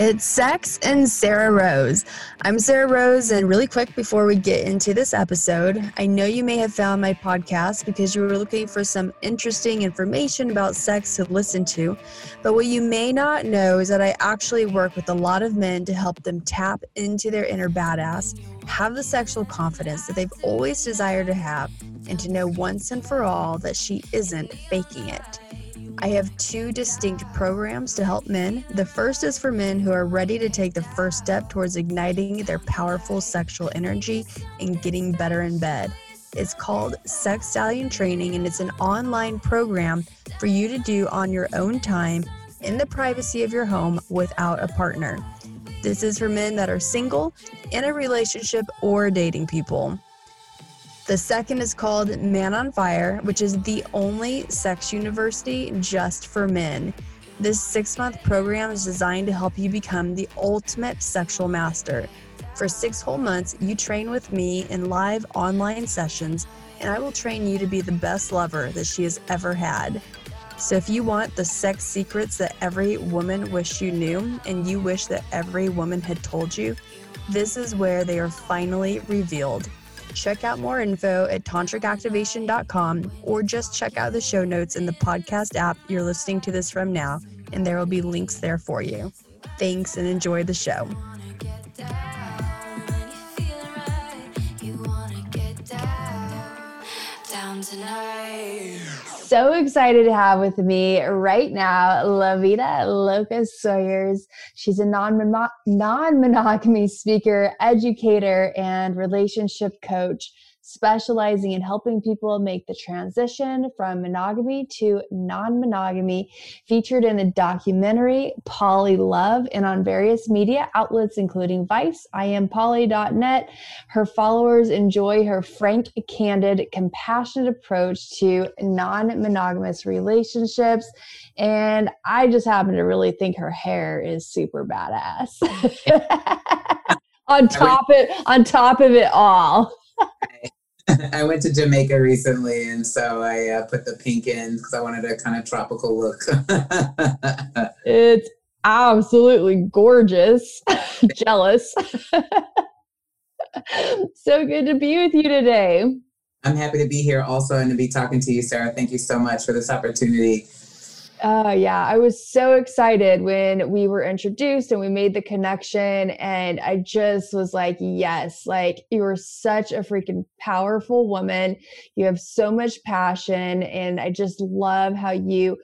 It's Sex and Sarrah Rose. I'm Sarrah Rose, and really quick before we get into this episode, I know you may have found my podcast because you were looking for some interesting information about sex to listen to. But what you may not know is that I actually work with a lot of men to help them tap into their inner badass, have the sexual confidence that they've always desired to have, and to know once and for all that she isn't faking it. I have two distinct programs to help men. The first is for men who are ready to take the first step towards igniting their powerful sexual energy and getting better in bed. It's called Sex Stallion Training, and it's an online program for you to do on your own time in the privacy of your home without a partner. This is for men that are single, in a relationship, or dating people. The second is called Man on Fire, which is the only sex university just for men. This six month program is designed to help you become the ultimate sexual master. For six whole months, you train with me in live online sessions, and I will train you to be the best lover that she has ever had. So, if you want the sex secrets that every woman wished you knew, and you wish that every woman had told you, this is where they are finally revealed. Check out more info at tantricactivation.com or just check out the show notes in the podcast app you're listening to this from now, and there will be links there for you. Thanks and enjoy the show. So excited to have with me right now Lavita Lopez Sawyers. She's a non monogamy speaker, educator, and relationship coach specializing in helping people make the transition from monogamy to non monogamy, featured in the documentary Poly Love and on various media outlets, including Vice, IamPoly.net. Her followers enjoy her frank, candid, compassionate approach to non monogamous relationships. And I just happen to really think her hair is super badass. on top it on top of it all. I went to Jamaica recently, and so I uh, put the pink in because I wanted a kind of tropical look. it's absolutely gorgeous. Jealous. so good to be with you today. I'm happy to be here also and to be talking to you, Sarrah. Thank you so much for this opportunity. Uh, yeah, I was so excited when we were introduced and we made the connection. And I just was like, yes, like you are such a freaking powerful woman. You have so much passion. And I just love how you,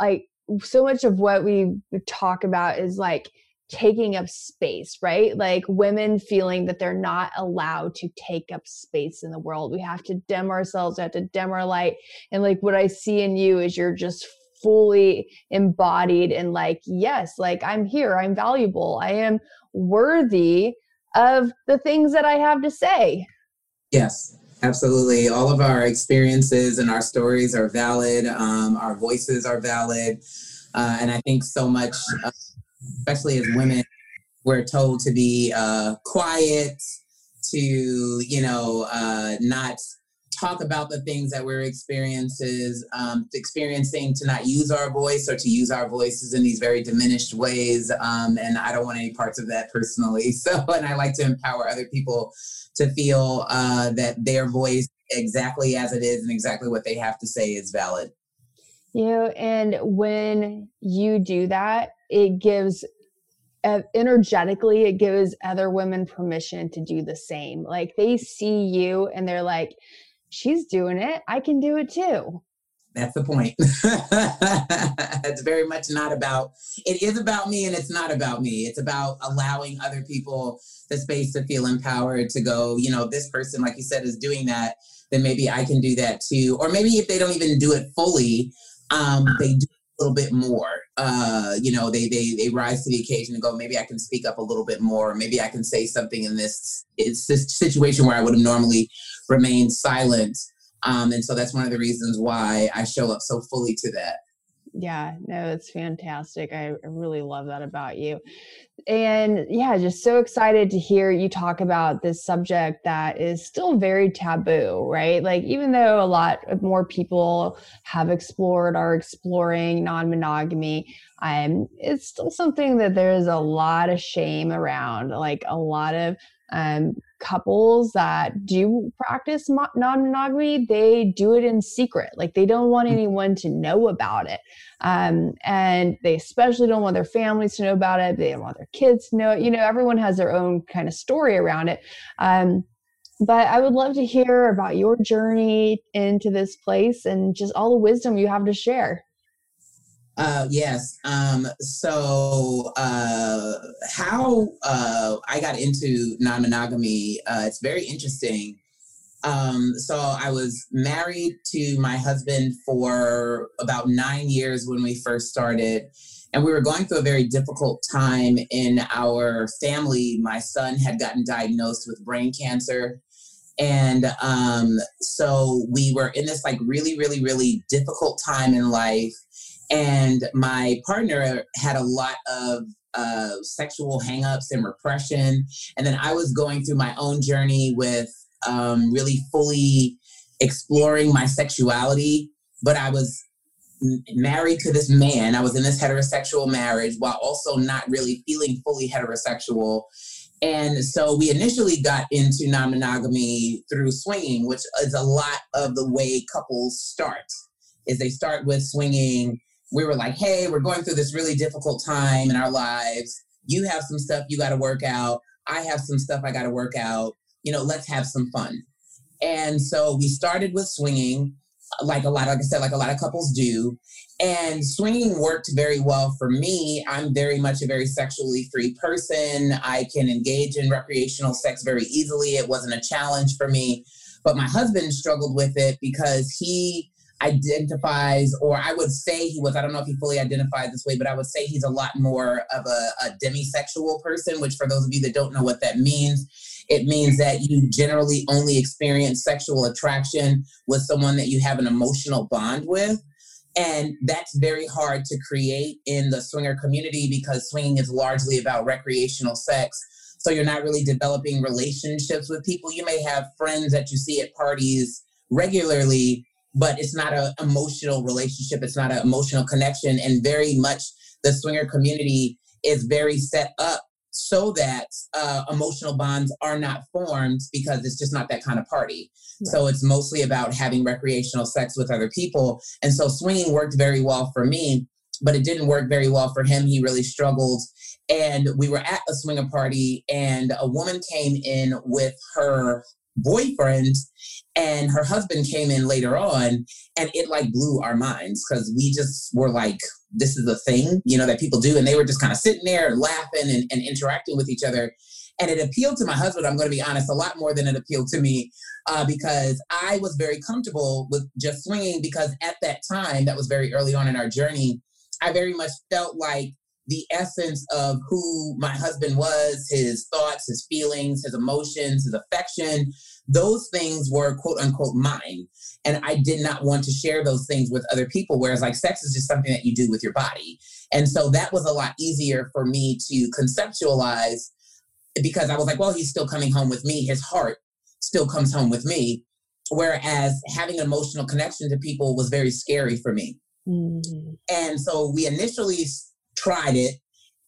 like, so much of what we talk about is like, taking up space, right? Like women feeling that they're not allowed to take up space in the world. We have to dim ourselves, we have to dim our light. And like what I see in you is you're just fully embodied and like, yes, like I'm here, I'm valuable, I am worthy of the things that I have to say. Yes, absolutely. All of our experiences and our stories are valid, um, our voices are valid. Uh, and I think so much, especially as women, we're told to be uh, quiet, to, you know, uh, not talk about the things that we're experiences um, experiencing to not use our voice or to use our voices in these very diminished ways um, and i don't want any parts of that personally. So and i like to empower other people to feel uh, that their voice exactly as it is and exactly what they have to say is valid. You know and when you do that it gives energetically it gives other women permission to do the same. Like they see you and they're like she's doing it. I can do it too. That's the point. it's very much not about, it is about me and it's not about me. It's about allowing other people the space to feel empowered to go, you know, this person, like you said, is doing that, then maybe I can do that too. Or maybe if they don't even do it fully, um, they do a little bit more. Uh, you know, they they they rise to the occasion and go, maybe I can speak up a little bit more. Maybe I can say something in this, it's this situation where I would have normally remained silent. Um, and so that's one of the reasons why I show up so fully to that. Yeah, no, it's fantastic. I really love that about you. And yeah, just so excited to hear you talk about this subject that is still very taboo, right? Like, even though a lot more people have explored, are exploring non monogamy, um, it's still something that there's a lot of shame around. Like, a lot of um, couples that do practice non-monogamy they do it in secret. Like they don't want mm. anyone to know about it. Um, and they especially don't want their families to know about it. They don't want their kids to know it you know everyone has their own kind of story around it. Um, but i would love to hear about your journey into this place and just all the wisdom you have to share uh, yes. Um, so, uh, how uh, I got into non monogamy, uh, it's very interesting. Um, so, I was married to my husband for about nine years when we first started. And we were going through a very difficult time in our family. My son had gotten diagnosed with brain cancer. And um, so we were in this like really, really, really difficult time in life and my partner had a lot of uh, sexual hangups and repression. And then I was going through my own journey with um, really fully exploring my sexuality. But I was married to this man. I was in this heterosexual marriage while also not really feeling fully heterosexual. And so we initially got into non monogamy through swinging, which is a lot of the way couples start. Is they start with swinging we were like, hey, we're going through this really difficult time in our lives. You have some stuff you got to work out. I have some stuff I got to work out. You know, let's have some fun. And so we started with swinging, like a lot, like I said, like a lot of couples do. And swinging worked very well for me. I'm very much a very sexually free person. I can engage in recreational sex very easily. It wasn't a challenge for me. But my husband struggled with it because he identifies, or I would say he was, I don't know if he fully identified this way, but I would say he's a lot more of a, a demisexual person, which for those of you that don't know what that means, it means that you generally only experience sexual attraction with someone that you have an emotional bond with. And that's very hard to create in the swinger community because swinging is largely about recreational sex. So you're not really developing relationships with people. You may have friends that you see at parties regularly, but it's not an emotional relationship. It's not an emotional connection. And very much the swinger community is very set up so that uh, emotional bonds are not formed because it's just not that kind of party. Right. So it's mostly about having recreational sex with other people. And so swinging worked very well for me, but it didn't work very well for him. He really struggled. And we were at a swinger party, and a woman came in with her boyfriend and her husband came in later on and it like blew our minds because we just were like this is a thing you know that people do and they were just kind of sitting there laughing and, and interacting with each other. And it appealed to my husband i'm going to be honest a lot more than it appealed to me uh, because i was very comfortable with just swinging because at that time that was very early on in our journey i very much felt like the essence of who my husband was, his thoughts, his feelings, his emotions, his affection, those things were quote unquote mine. And I did not want to share those things with other people. Whereas, like, sex is just something that you do with your body. And so that was a lot easier for me to conceptualize because I was like, well, he's still coming home with me. His heart still comes home with me. Whereas having an emotional connection to people was very scary for me. Mm-hmm. And so we initially tried it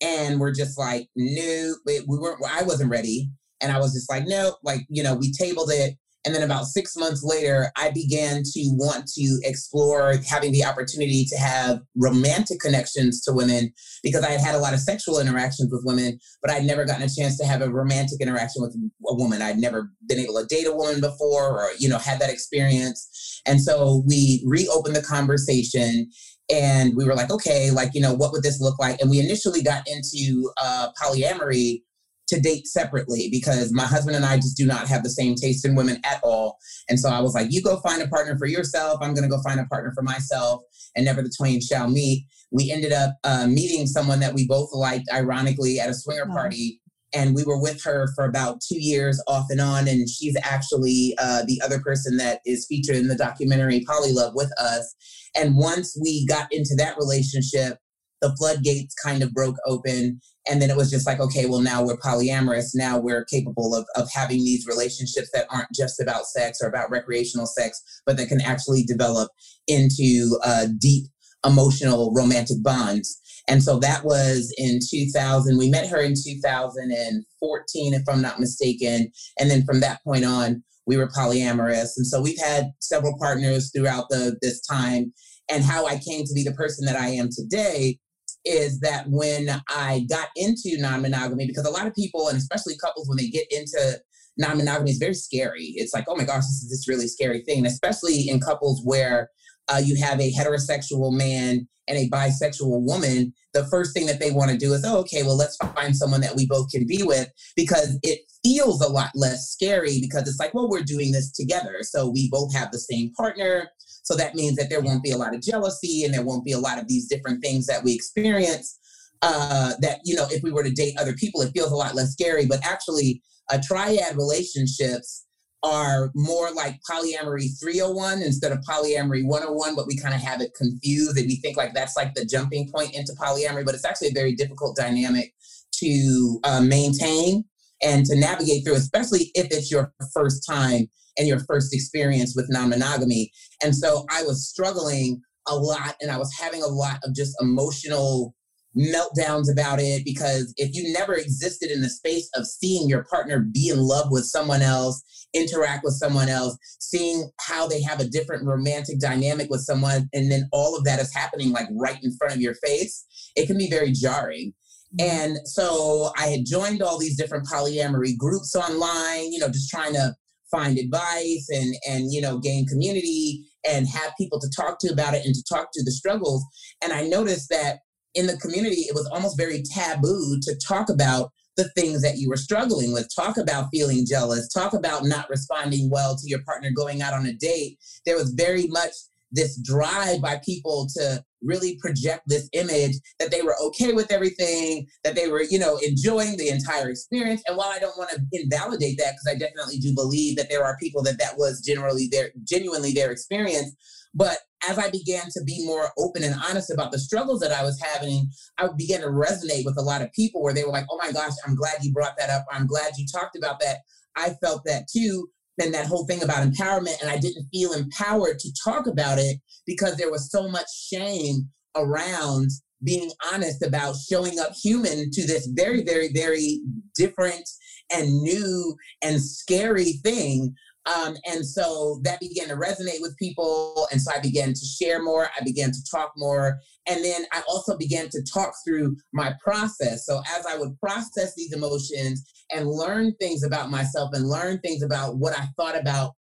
and we're just like, no, we weren't, I wasn't ready. And I was just like, no, like, you know, we tabled it. And then about six months later, I began to want to explore having the opportunity to have romantic connections to women because I had had a lot of sexual interactions with women, but I'd never gotten a chance to have a romantic interaction with a woman. I'd never been able to date a woman before or, you know, had that experience. And so we reopened the conversation and we were like, okay, like, you know, what would this look like? And we initially got into uh, polyamory to date separately because my husband and I just do not have the same taste in women at all. And so I was like, you go find a partner for yourself. I'm going to go find a partner for myself, and never the twain shall meet. We ended up uh, meeting someone that we both liked, ironically, at a swinger party. And we were with her for about two years off and on. And she's actually uh, the other person that is featured in the documentary Poly Love with us. And once we got into that relationship, the floodgates kind of broke open. And then it was just like, okay, well, now we're polyamorous. Now we're capable of, of having these relationships that aren't just about sex or about recreational sex, but that can actually develop into uh, deep emotional romantic bonds. And so that was in 2000. We met her in 2014, if I'm not mistaken. And then from that point on, we were polyamorous. And so we've had several partners throughout the this time. And how I came to be the person that I am today is that when I got into non-monogamy, because a lot of people, and especially couples, when they get into non-monogamy, it's very scary. It's like, oh my gosh, this is this really scary thing, especially in couples where uh, you have a heterosexual man and a bisexual woman, the first thing that they want to do is, oh, okay, well, let's find someone that we both can be with because it feels a lot less scary because it's like, well, we're doing this together. So we both have the same partner. So that means that there won't be a lot of jealousy and there won't be a lot of these different things that we experience. Uh, that, you know, if we were to date other people, it feels a lot less scary. But actually, a triad relationships are more like polyamory 301 instead of polyamory 101, but we kind of have it confused and we think like that's like the jumping point into polyamory, but it's actually a very difficult dynamic to uh, maintain and to navigate through, especially if it's your first time and your first experience with non monogamy. And so I was struggling a lot and I was having a lot of just emotional meltdowns about it because if you never existed in the space of seeing your partner be in love with someone else, interact with someone else, seeing how they have a different romantic dynamic with someone, and then all of that is happening like right in front of your face, it can be very jarring. Mm-hmm. And so I had joined all these different polyamory groups online, you know, just trying to find advice and and you know gain community and have people to talk to about it and to talk to the struggles. And I noticed that in the community, it was almost very taboo to talk about the things that you were struggling with. Talk about feeling jealous. Talk about not responding well to your partner going out on a date. There was very much this drive by people to really project this image that they were okay with everything, that they were, you know, enjoying the entire experience. And while I don't want to invalidate that, because I definitely do believe that there are people that that was generally their, genuinely their experience, but as I began to be more open and honest about the struggles that I was having, I began to resonate with a lot of people where they were like, oh my gosh, I'm glad you brought that up. I'm glad you talked about that. I felt that too. And that whole thing about empowerment, and I didn't feel empowered to talk about it because there was so much shame around being honest about showing up human to this very, very, very different and new and scary thing um, and so that began to resonate with people. And so I began to share more. I began to talk more. And then I also began to talk through my process. So as I would process these emotions and learn things about myself and learn things about what I thought about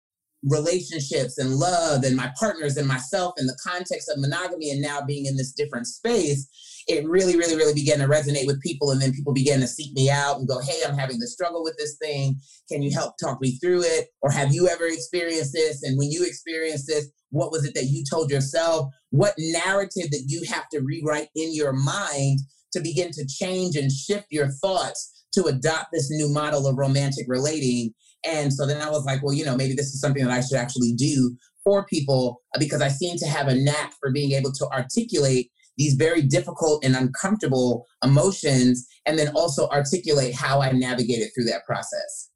relationships and love and my partners and myself in the context of monogamy and now being in this different space, it really, really, really began to resonate with people. And then people began to seek me out and go, Hey, I'm having the struggle with this thing. Can you help talk me through it? Or have you ever experienced this? And when you experienced this, what was it that you told yourself? What narrative that you have to rewrite in your mind to begin to change and shift your thoughts to adopt this new model of romantic relating? And so then I was like, well, you know, maybe this is something that I should actually do for people because I seem to have a knack for being able to articulate these very difficult and uncomfortable emotions and then also articulate how I navigated through that process.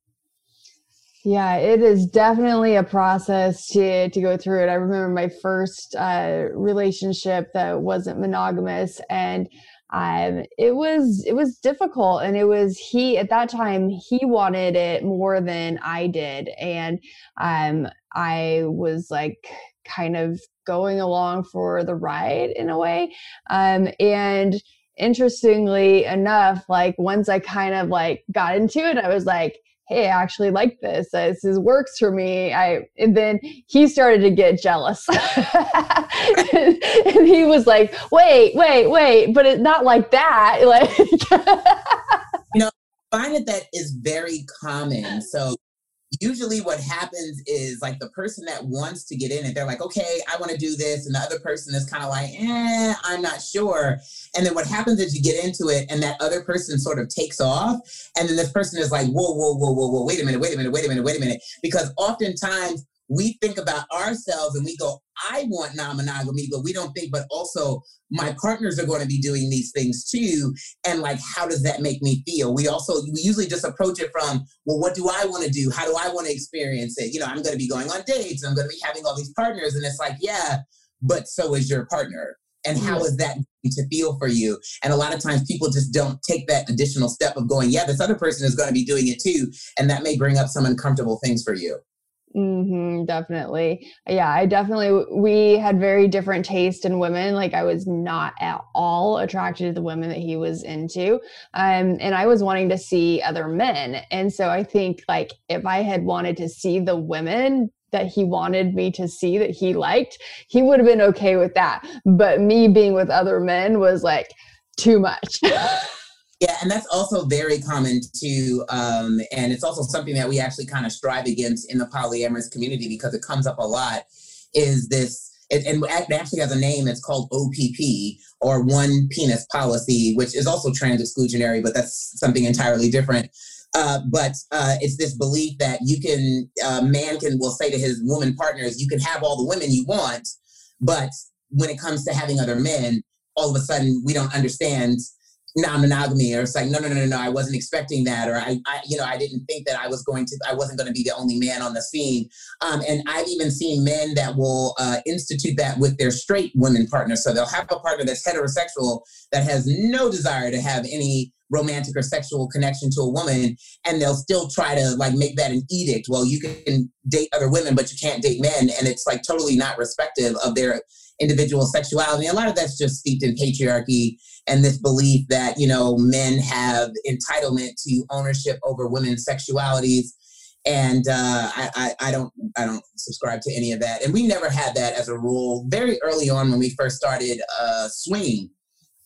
Yeah, it is definitely a process to to go through it. I remember my first uh, relationship that wasn't monogamous, and um, it was it was difficult, and it was he at that time he wanted it more than I did, and um, I was like kind of going along for the ride in a way. Um, and interestingly enough, like once I kind of like got into it, I was like, hey, I actually like this. This is, works for me. I and then he started to get jealous. and, and, he was like, wait, wait, wait, but it's not like that. Like you know, I find that that is very common. So usually what happens is like the person that wants to get in it, they're like, okay, I want to do this. And the other person is kind of like, eh, I'm not sure. And then what happens is you get into it and that other person sort of takes off. And then this person is like, whoa, whoa, whoa, whoa, whoa, wait a minute, wait a minute, wait a minute, wait a minute. Because oftentimes we think about ourselves and we go, I want non monogamy, but we don't think, but also my partners are going to be doing these things too. And like, how does that make me feel? We also, we usually just approach it from, well, what do I want to do? How do I want to experience it? You know, I'm going to be going on dates, I'm going to be having all these partners. And it's like, yeah, but so is your partner. And how mm-hmm. is that to feel for you? And a lot of times people just don't take that additional step of going, yeah, this other person is going to be doing it too. And that may bring up some uncomfortable things for you. Mm-hmm, definitely. Yeah, I definitely, we had very different taste in women. Like, I was not at all attracted to the women that he was into. Um, and I was wanting to see other men. And so I think, like, if I had wanted to see the women that he wanted me to see that he liked, he would have been okay with that. But me being with other men was like too much. Yeah, and that's also very common too. Um, and it's also something that we actually kind of strive against in the polyamorous community because it comes up a lot. Is this, and it actually has a name, it's called OPP or one penis policy, which is also trans exclusionary, but that's something entirely different. Uh, but uh, it's this belief that you can, uh, man can, will say to his woman partners, you can have all the women you want, but when it comes to having other men, all of a sudden we don't understand non-monogamy or it's like no no no no no i wasn't expecting that or I, I you know i didn't think that i was going to i wasn't going to be the only man on the scene. Um, and i've even seen men that will uh, institute that with their straight women partners so they'll have a partner that's heterosexual that has no desire to have any romantic or sexual connection to a woman and they'll still try to like make that an edict. Well you can date other women but you can't date men and it's like totally not respective of their individual sexuality. A lot of that's just steeped in patriarchy and this belief that, you know, men have entitlement to ownership over women's sexualities. And uh, I, I, I don't I don't subscribe to any of that. And we never had that as a rule. Very early on when we first started uh, swinging,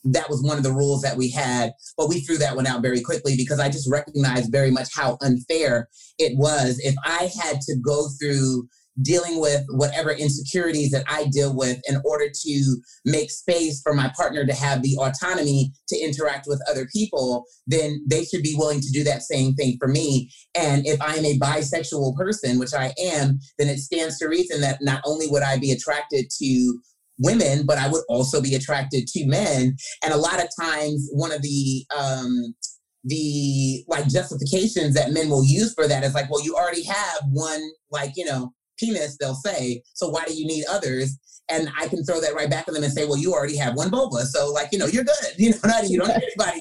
that was one of the rules that we had, but we threw that one out very quickly because I just recognized very much how unfair it was. If I had to go through dealing with whatever insecurities that I deal with in order to make space for my partner to have the autonomy to interact with other people, then they should be willing to do that same thing for me. And if I'm a bisexual person, which I am, then it stands to reason that not only would I be attracted to women, but I would also be attracted to men. And a lot of times, one of the um, the like justifications that men will use for that is like, well, you already have one, like you know, penis, they'll say, so why do you need others? And I can throw that right back at them and say, well, you already have one vulva. So like, you know, you're good. You know, not, you don't need anybody.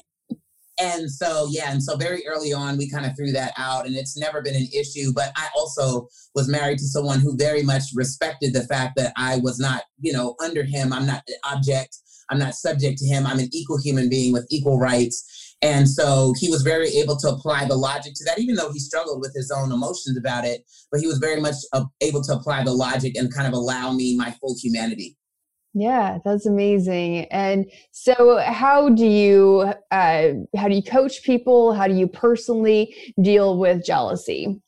And so, yeah, and so very early on, we kind of threw that out, and it's never been an issue. But I also was married to someone who very much respected the fact that I was not, you know, under him. I'm not an object. I'm not subject to him. I'm an equal human being with equal rights. And so he was very able to apply the logic to that, even though he struggled with his own emotions about it. But he was very much uh, able to apply the logic and kind of allow me my full humanity. Yeah, that's amazing. And so, how do you uh, how do you coach people? How do you personally deal with jealousy?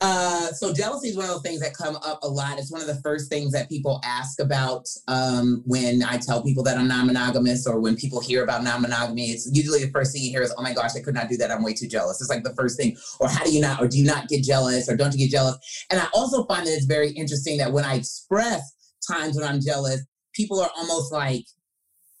Uh, so jealousy is one of those things that come up a lot. It's one of the first things that people ask about um, when I tell people that I'm non-monogamous, or when people hear about non-monogamy. It's usually the first thing you hear is, "Oh my gosh, I could not do that. I'm way too jealous." It's like the first thing, or how do you not, or do you not get jealous, or don't you get jealous? And I also find that it's very interesting that when I express times when I'm jealous, people are almost like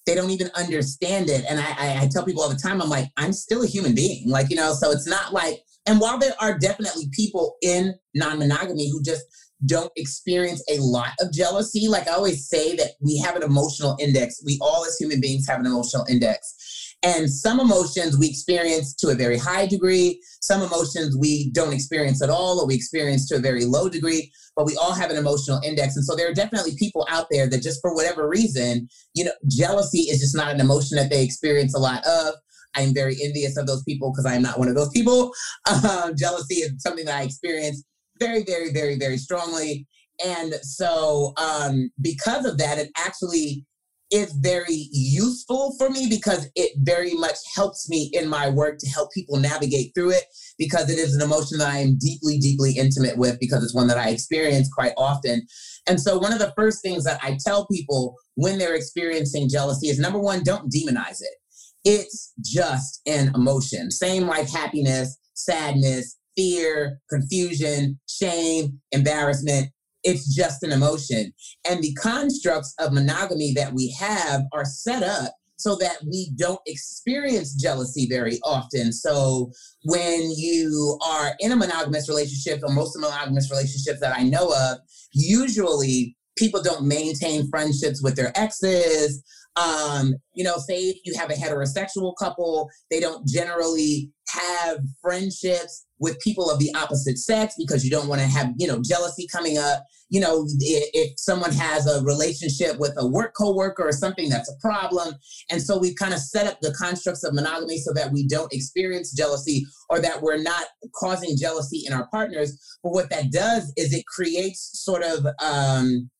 they don't even understand it. And I, I, I tell people all the time, I'm like, I'm still a human being, like you know. So it's not like and while there are definitely people in non monogamy who just don't experience a lot of jealousy, like I always say that we have an emotional index. We all, as human beings, have an emotional index. And some emotions we experience to a very high degree, some emotions we don't experience at all, or we experience to a very low degree, but we all have an emotional index. And so there are definitely people out there that just for whatever reason, you know, jealousy is just not an emotion that they experience a lot of I'm very envious of those people because I'm not one of those people. Um, jealousy is something that I experience very, very, very, very strongly. And so, um, because of that, it actually is very useful for me because it very much helps me in my work to help people navigate through it because it is an emotion that I am deeply, deeply intimate with because it's one that I experience quite often. And so, one of the first things that I tell people when they're experiencing jealousy is number one, don't demonize it. It's just an emotion, same like happiness, sadness, fear, confusion, shame, embarrassment it's just an emotion. And the constructs of monogamy that we have are set up so that we don't experience jealousy very often. So when you are in a monogamous relationship, or most of monogamous relationships that I know of, usually people don't maintain friendships with their exes. Um, you know, say if you have a heterosexual couple, they don't generally have friendships with people of the opposite sex because you don't want to have, you know, jealousy coming up. You know, if, if someone has a relationship with a work coworker or something, that's a problem. And so we kind of set up the constructs of monogamy so that we don't experience jealousy or that we're not causing jealousy in our partners. But what that does is it creates sort of um,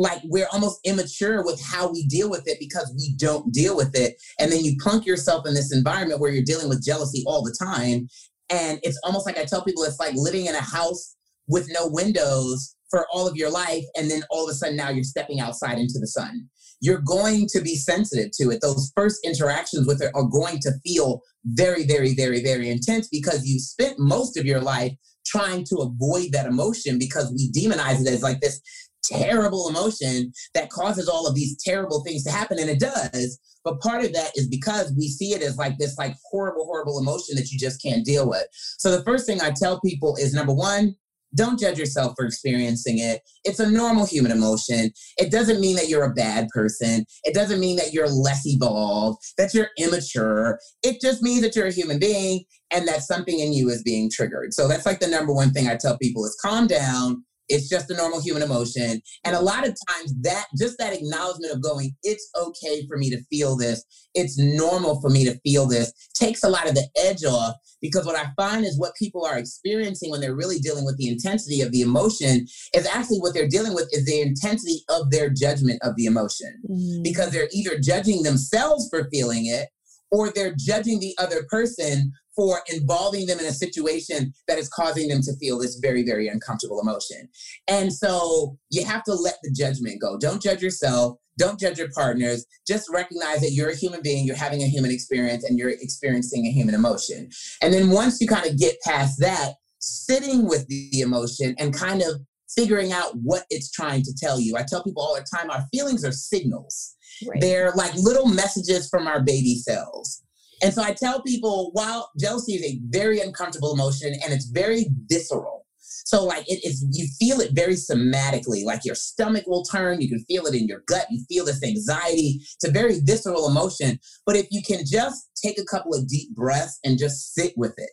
like we're almost immature with how we deal with it because we don't deal with it. And then you plunk yourself in this environment where you're dealing with jealousy all the time. And it's almost like I tell people it's like living in a house with no windows for all of your life. And then all of a sudden now you're stepping outside into the sun. You're going to be sensitive to it. Those first interactions with it are going to feel very, very, very, very intense because you spent most of your life trying to avoid that emotion because we demonize it as like this terrible emotion that causes all of these terrible things to happen and it does but part of that is because we see it as like this like horrible horrible emotion that you just can't deal with so the first thing i tell people is number one don't judge yourself for experiencing it. It's a normal human emotion. It doesn't mean that you're a bad person. It doesn't mean that you're less evolved, that you're immature. It just means that you're a human being and that something in you is being triggered. So that's like the number one thing I tell people is calm down, it's just a normal human emotion. And a lot of times that just that acknowledgement of going, it's okay for me to feel this. It's normal for me to feel this takes a lot of the edge off because what I find is what people are experiencing when they're really dealing with the intensity of the emotion is actually what they're dealing with is the intensity of their judgment of the emotion. Mm. Because they're either judging themselves for feeling it or they're judging the other person for involving them in a situation that is causing them to feel this very, very uncomfortable emotion. And so you have to let the judgment go. Don't judge yourself. Don't judge your partners. Just recognize that you're a human being, you're having a human experience, and you're experiencing a human emotion. And then once you kind of get past that, sitting with the emotion and kind of figuring out what it's trying to tell you. I tell people all the time our feelings are signals. Right. They're like little messages from our baby cells. And so I tell people while jealousy is a very uncomfortable emotion and it's very visceral. So like it is you feel it very somatically, like your stomach will turn, you can feel it in your gut, you feel this anxiety. It's a very visceral emotion. But if you can just take a couple of deep breaths and just sit with it.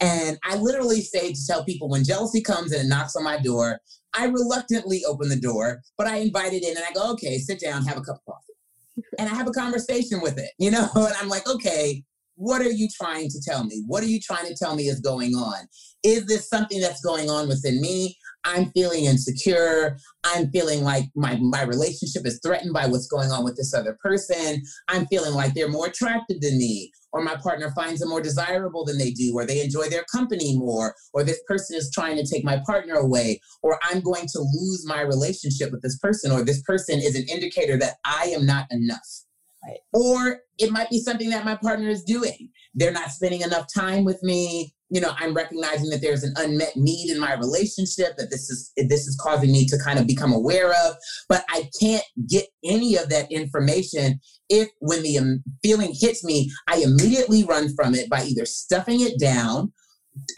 And I literally say to tell people when jealousy comes and it knocks on my door, I reluctantly open the door, but I invite it in and I go, okay, sit down, have a cup of coffee and I have a conversation with it, you know, and I'm like, okay, what are you trying to tell me? What are you trying to tell me is going on? Is this something that's going on within me? I'm feeling insecure. I'm feeling like my, my relationship is threatened by what's going on with this other person. I'm feeling like they're more attractive than me, or my partner finds them more desirable than they do, or they enjoy their company more, or this person is trying to take my partner away, or I'm going to lose my relationship with this person, or this person is an indicator that I am not enough. Right. Or it might be something that my partner is doing. They're not spending enough time with me you know i'm recognizing that there's an unmet need in my relationship that this is this is causing me to kind of become aware of but i can't get any of that information if when the um, feeling hits me i immediately run from it by either stuffing it down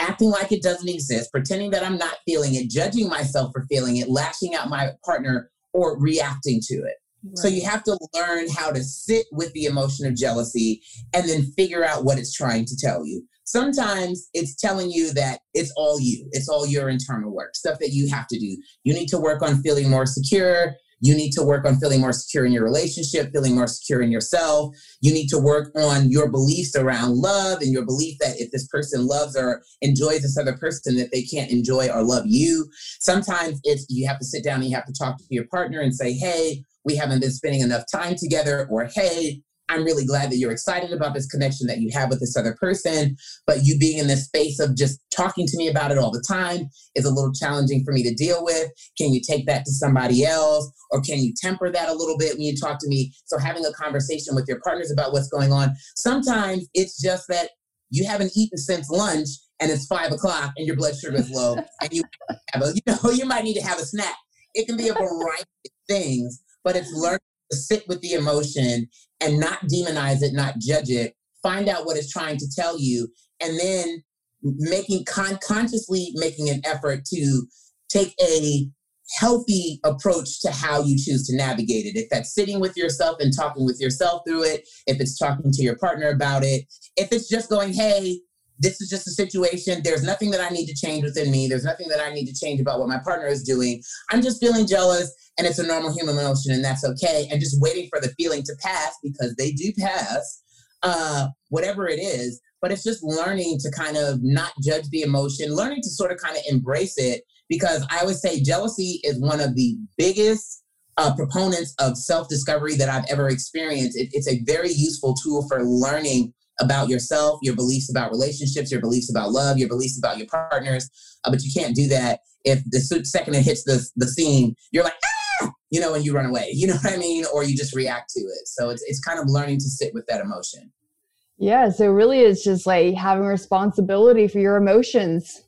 acting like it doesn't exist pretending that i'm not feeling it judging myself for feeling it lashing out my partner or reacting to it Right. So you have to learn how to sit with the emotion of jealousy and then figure out what it's trying to tell you. Sometimes it's telling you that it's all you, it's all your internal work, stuff that you have to do. You need to work on feeling more secure. You need to work on feeling more secure in your relationship, feeling more secure in yourself. You need to work on your beliefs around love and your belief that if this person loves or enjoys this other person, that they can't enjoy or love you. Sometimes it's you have to sit down and you have to talk to your partner and say, hey, we haven't been spending enough time together, or hey, I'm really glad that you're excited about this connection that you have with this other person, but you being in this space of just talking to me about it all the time is a little challenging for me to deal with. Can you take that to somebody else? Or can you temper that a little bit when you talk to me? So, having a conversation with your partners about what's going on. Sometimes it's just that you haven't eaten since lunch and it's five o'clock and your blood sugar is low and you have a, you know, you might need to have a snack. It can be a variety of things, but it's learning sit with the emotion and not demonize it, not judge it, find out what it's trying to tell you, and then making con- consciously making an effort to take a healthy approach to how you choose to navigate it. If that's sitting with yourself and talking with yourself through it, if it's talking to your partner about it, if it's just going, hey, this is just a situation. There's nothing that I need to change within me. There's nothing that I need to change about what my partner is doing. I'm just feeling jealous and it's a normal human emotion and that's okay. And just waiting for the feeling to pass because they do pass, uh, whatever it is. But it's just learning to kind of not judge the emotion, learning to sort of kind of embrace it. Because I always say jealousy is one of the biggest uh, proponents of self discovery that I've ever experienced. It, it's a very useful tool for learning about yourself, your beliefs about relationships, your beliefs about love, your beliefs about your partners. Uh, but you can't do that if the second it hits the, the scene, you're like, ah, you know, and you run away. You know what I mean? Or you just react to it. So it's, it's kind of learning to sit with that emotion. Yeah. So really, it's just like having responsibility for your emotions.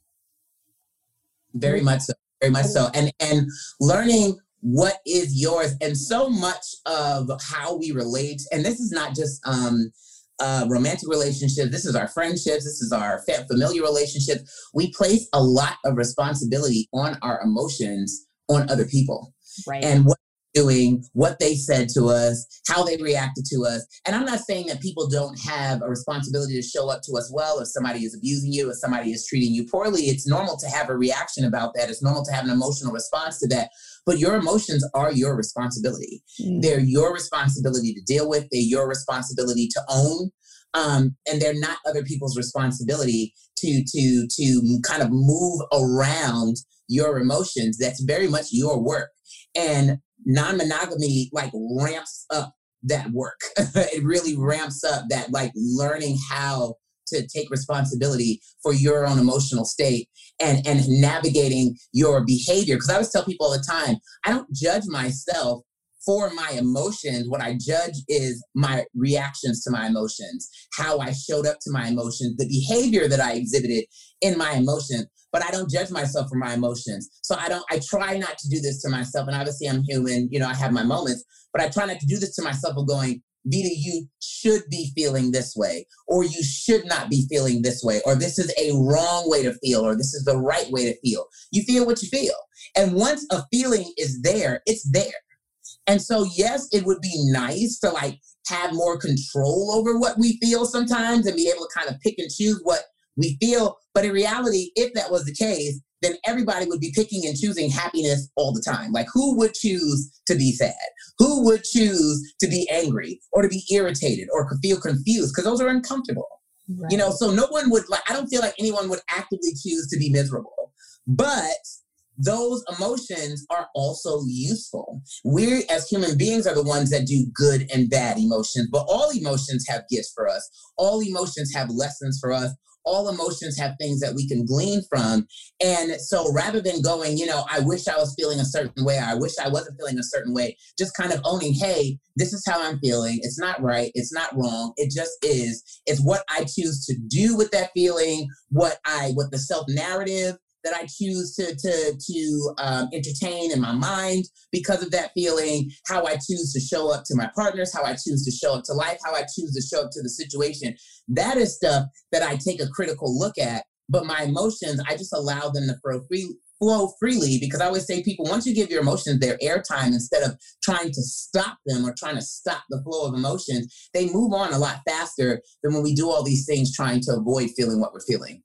Very much so. Very much so. And and learning what is yours and so much of how we relate and this is not just um uh, romantic relationships, this is our friendships, this is our familiar relationships. We place a lot of responsibility on our emotions on other people. Right. And what doing, what they said to us, how they reacted to us. And I'm not saying that people don't have a responsibility to show up to us well if somebody is abusing you, if somebody is treating you poorly. It's normal to have a reaction about that. It's normal to have an emotional response to that. But your emotions are your responsibility. Mm. They're your responsibility to deal with, they're your responsibility to own. Um, and they're not other people's responsibility to to to kind of move around your emotions. That's very much your work. And non-monogamy like ramps up that work. it really ramps up that like learning how to take responsibility for your own emotional state and and navigating your behavior. Because i always tell people all the time i don't judge myself for my emotions. What i judge is my reactions to my emotions how i showed up to my emotions the behavior that i exhibited in my emotions but i don't judge myself for my emotions. So i don't i try not to do this to myself. And obviously i'm human you know i have my moments but i try not to do this to myself of going Vita, you should be feeling this way, or you should not be feeling this way, or this is a wrong way to feel, or this is the right way to feel. You feel what you feel. And once a feeling is there, it's there. And so, yes, it would be nice to like have more control over what we feel sometimes and be able to kind of pick and choose what we feel. But in reality, if that was the case, then everybody would be picking and choosing happiness all the time. Like, who would choose to be sad? Who would choose to be angry or to be irritated or feel confused? Because those are uncomfortable. Right. You know, so no one would like, I don't feel like anyone would actively choose to be miserable. But those emotions are also useful. We, as human beings, are the ones that do good and bad emotions, but all emotions have gifts for us. All emotions have lessons for us all emotions have things that we can glean from. And so rather than going, you know, I wish I was feeling a certain way, I wish I wasn't feeling a certain way, just kind of owning, hey, this is how I'm feeling. It's not right. It's not wrong. It just is. It's what I choose to do with that feeling, what I, what the self narrative that I choose to to to um, entertain in my mind because of that feeling, how I choose to show up to my partners, how I choose to show up to life, how I choose to show up to the situation. That is stuff that I take a critical look at. But my emotions, I just allow them to flow free, flow freely because I always say people once you give your emotions their airtime instead of trying to stop them or trying to stop the flow of emotions, they move on a lot faster than when we do all these things trying to avoid feeling what we're feeling.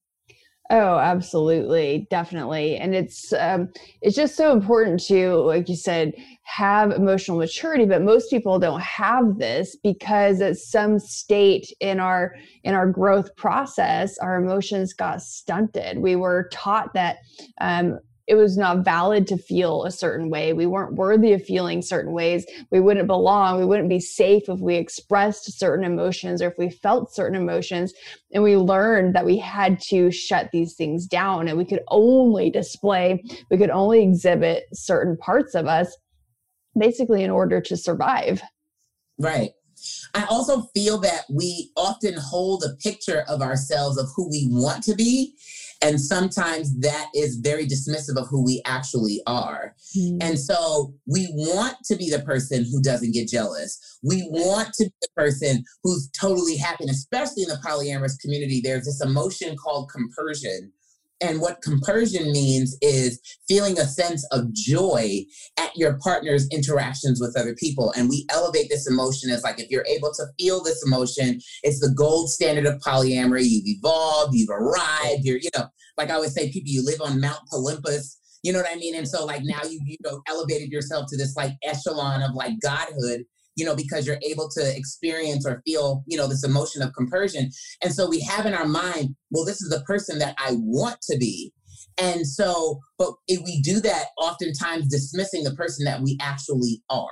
Oh, absolutely, definitely, and it's um, it's just so important to, like you said, have emotional maturity. But most people don't have this because at some state in our in our growth process, our emotions got stunted. We were taught that um, it was not valid to feel a certain way. We weren't worthy of feeling certain ways. We wouldn't belong. We wouldn't be safe if we expressed certain emotions or if we felt certain emotions. And we learned that we had to shut these things down and we could only display, we could only exhibit certain parts of us basically in order to survive. Right. I also feel that we often hold a picture of ourselves of who we want to be. And sometimes that is very dismissive of who we actually are. Mm. And so we want to be the person who doesn't get jealous. We want to be the person who's totally happy. And especially in the polyamorous community, there's this emotion called compersion and what compersion means is feeling a sense of joy at your partner's interactions with other people. And we elevate this emotion as like if you're able to feel this emotion, it's the gold standard of polyamory. You've evolved, you've arrived, you're, you know, like I would say, people, you live on Mount Olympus. You know what I mean? And so like now you you know elevated yourself to this like echelon of like godhood you know, because you're able to experience or feel, you know, this emotion of compersion. And so we have in our mind, well, this is the person that I want to be. And so, but if we do that, oftentimes dismissing the person that we actually are.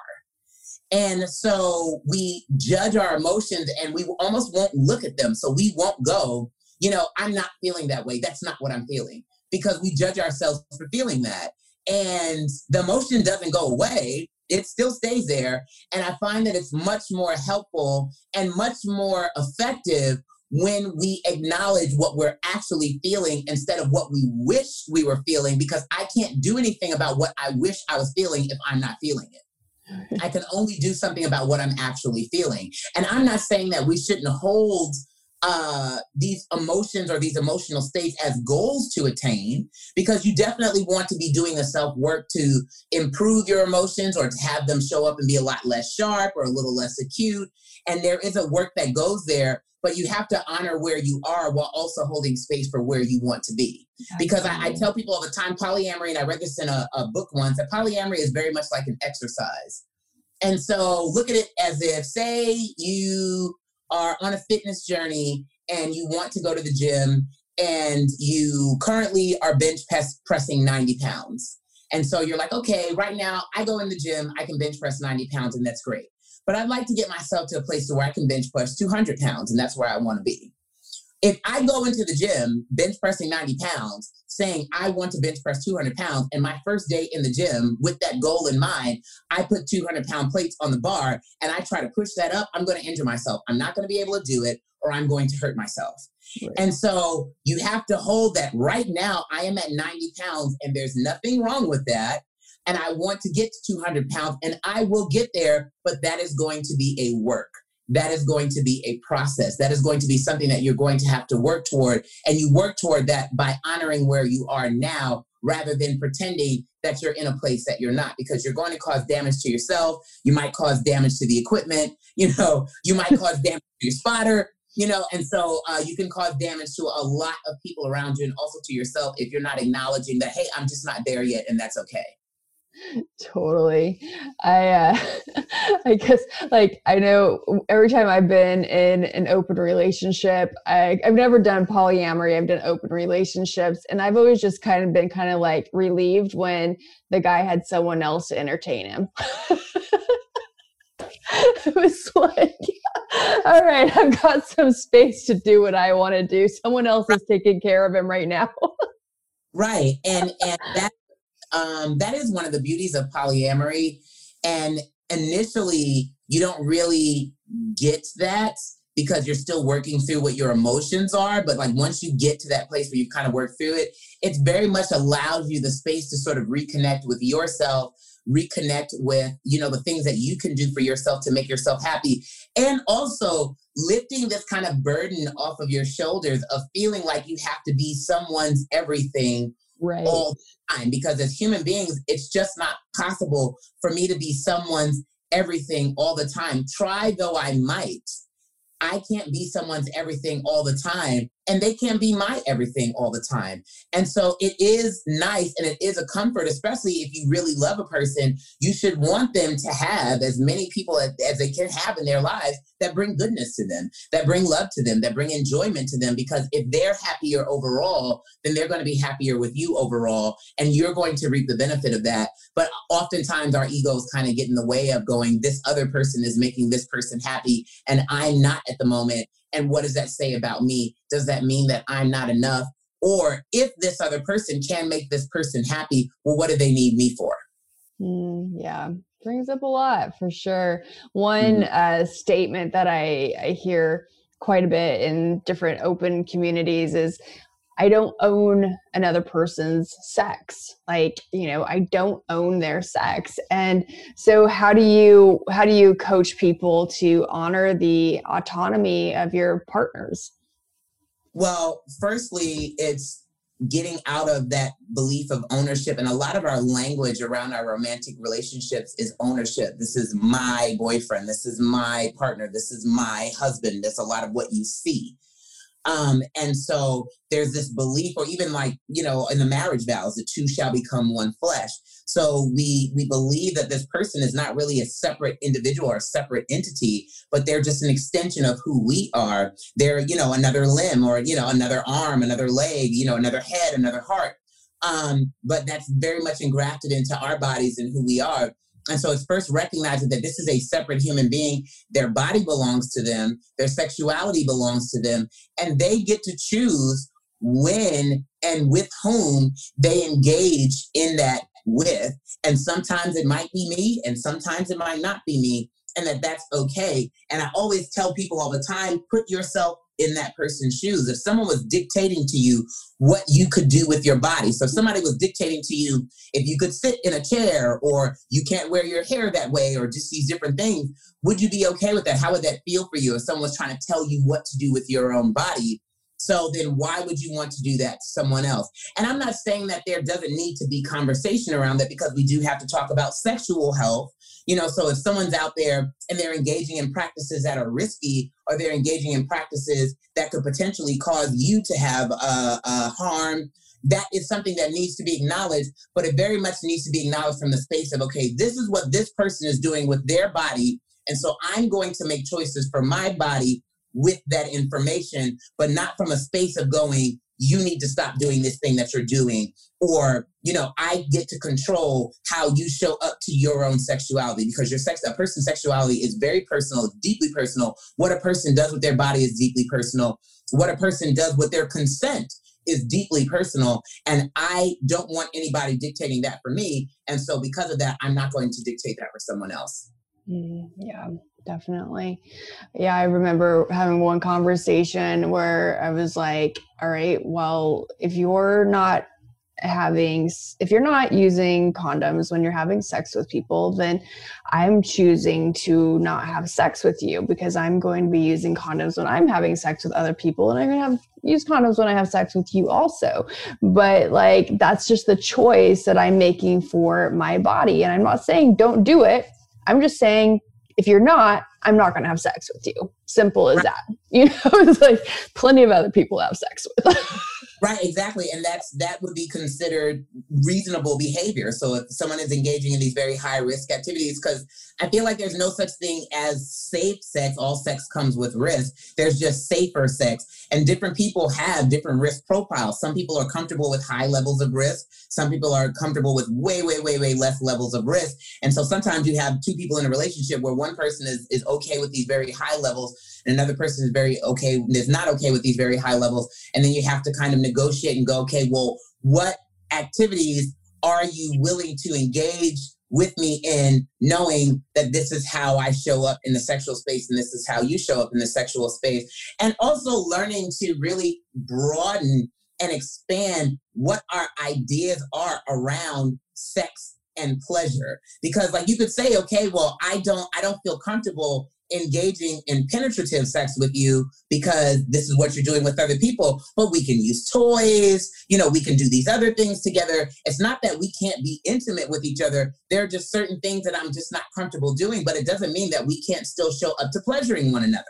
And so we judge our emotions and we almost won't look at them. So we won't go, you know, I'm not feeling that way. That's not what I'm feeling because we judge ourselves for feeling that. And the emotion doesn't go away it still stays there. And I find that it's much more helpful and much more effective when we acknowledge what we're actually feeling instead of what we wish we were feeling, because I can't do anything about what I wish I was feeling if I'm not feeling it. I can only do something about what I'm actually feeling. And I'm not saying that we shouldn't hold uh, these emotions or these emotional states as goals to attain because you definitely want to be doing the self work to improve your emotions or to have them show up and be a lot less sharp or a little less acute. And there is a work that goes there, but you have to honor where you are while also holding space for where you want to be. Because I, I tell people all the time polyamory, and I read this in a, a book once, that polyamory is very much like an exercise. And so look at it as if, say, you are on a fitness journey and you want to go to the gym and you currently are bench press, pressing 90 pounds. And so you're like, okay, right now I go in the gym, I can bench press 90 pounds, and that's great. But I'd like to get myself to a place to where I can bench press 200 pounds, and that's where I want to be. If I go into the gym bench pressing 90 pounds, saying I want to bench press 200 pounds, and my first day in the gym with that goal in mind, I put 200 pound plates on the bar and I try to push that up, I'm going to injure myself. I'm not going to be able to do it, or I'm going to hurt myself. Right. And so you have to hold that right now, I am at 90 pounds, and there's nothing wrong with that. And I want to get to 200 pounds, and I will get there, but that is going to be a work that is going to be a process. That is going to be something that you're going to have to work toward. And you work toward that by honoring where you are now rather than pretending that you're in a place that you're not because you're going to cause damage to yourself. You might cause damage to the equipment. You know, you might cause damage to your spotter. You know, and so uh, you can cause damage to a lot of people around you and also to yourself if you're not acknowledging that, hey, I'm just not there yet, and that's okay totally. I uh i guess like i know every time i've been in an open relationship I, i've never done polyamory i've done open relationships and i've always just kind of been kind of like relieved when the guy had someone else to entertain him. It was like all right i've got some space to do what i want to do. Someone else is taking care of him right now. Right and and that um, that is one of the beauties of polyamory. And initially, you don't really get that because you're still working through what your emotions are. But like once you get to that place where you've kind of work through it, it's very much allows you the space to sort of reconnect with yourself reconnect with you know the things that you can do for yourself to make yourself happy and also lifting this kind of burden off of your shoulders of feeling like you have to be someone's everything right. all the time because as human beings, it's just not possible for me to be someone's everything all the time. Try though I might. I can't be someone's everything all the time. And they can't be my everything all the time. And so it is nice and it is a comfort, especially if you really love a person. You should want them to have as many people as, as, they can have in their lives that bring goodness to them, that bring love to them, that bring enjoyment to them. Because if they're happier overall, then they're going to be happier with you overall, and you're going to reap the benefit of that. But oftentimes our egos kind of get in the way of going, this other person is making this person happy, and I'm not at the moment. And what does that say about me? Does that mean that I'm not enough? Or if this other person can make this person happy, well, what do they need me for? Mm, yeah, brings up a lot for sure. One mm-hmm. uh, statement that I, I hear quite a bit in different open communities is I don't own another person's sex. Like, you know, I don't own their sex. And so how do you how do you coach people to honor the autonomy of your partners? Well, firstly, it's getting out of that belief of ownership and a lot of our language around our romantic relationships is ownership this is my boyfriend this is my partner this is my husband that's a lot of what you see um, and so there's this belief, or even like, you know, in the marriage vows, the two shall become one flesh. So we we believe that this person is not really a separate individual or a separate entity, but they're just an extension of who we are. They're, you know, another limb or, you know, another arm, another leg, you know, another head, another heart. Um, but that's very much engrafted into our bodies and who we are. And so it's first recognizing that this is a separate human being. Their body belongs to them, their sexuality belongs to them, and they get to choose when and with whom they engage in that with. And sometimes it might be me, and sometimes it might not be me, and that that's okay. And I always tell people all the time put yourself in that person's shoes. If someone was dictating to you what you could do with your body, so if somebody was dictating to you if you could sit in a chair or you can't wear your hair that way or just these different things, would you be okay with that? How would that feel for you if someone was trying to tell you what to do with your own body? So then why would you want to do that to someone else? And I'm not saying that there doesn't need to be conversation around that because we do have to talk about sexual health. You know, so if someone's out there and they're engaging in practices that are risky or they're engaging in practices that could potentially cause you to have uh, uh, harm, that is something that needs to be acknowledged, but it very much needs to be acknowledged from the space of, okay, this is what this person is doing with their body. And so I'm going to make choices for my body with that information, but not from a space of going, you need to stop doing this thing that you're doing. Or, you know, I get to control how you show up to your own sexuality because your sex, a person's sexuality is very personal, deeply personal. What a person does with their body is deeply personal. What a person does with their consent is deeply personal. And I don't want anybody dictating that for me. And so because of that, I'm not going to dictate that for someone else. Mm, yeah definitely. Yeah, I remember having one conversation where I was like, all right, well, if you're not having if you're not using condoms when you're having sex with people then i'm choosing to not have sex with you because i'm going to be using condoms when i'm having sex with other people and i'm going to have use condoms when i have sex with you also but like that's just the choice that i'm making for my body and i'm not saying don't do it i'm just saying if you're not, I'm not going to have sex with you. Simple as right. that. You know, it's like plenty of other people have sex with. Right, exactly. And that's that would be considered reasonable behavior. So if someone is engaging in these very high risk activities, because I feel like there's no such thing as safe sex. All sex comes with risk. There's just safer sex. And different people have different risk profiles. Some people are comfortable with high levels of risk. Some people are comfortable with way, way, way, way less levels of risk. And so sometimes you have two people in a relationship where one person is, is okay with these very high levels and another person is very okay, is not okay with these very high levels. And then you have to kind of negotiate and go, okay, well, what activities are you willing to engage with me in knowing that this is how I show up in the sexual space and this is how you show up in the sexual space. And also learning to really broaden and expand what our ideas are around sex and pleasure because like you could say okay well i don't i don't feel comfortable engaging in penetrative sex with you because this is what you're doing with other people but we can use toys you know we can do these other things together. It's not that we can't be intimate with each other. There are just certain things that i'm just not comfortable doing but it doesn't mean that we can't still show up to pleasuring one another.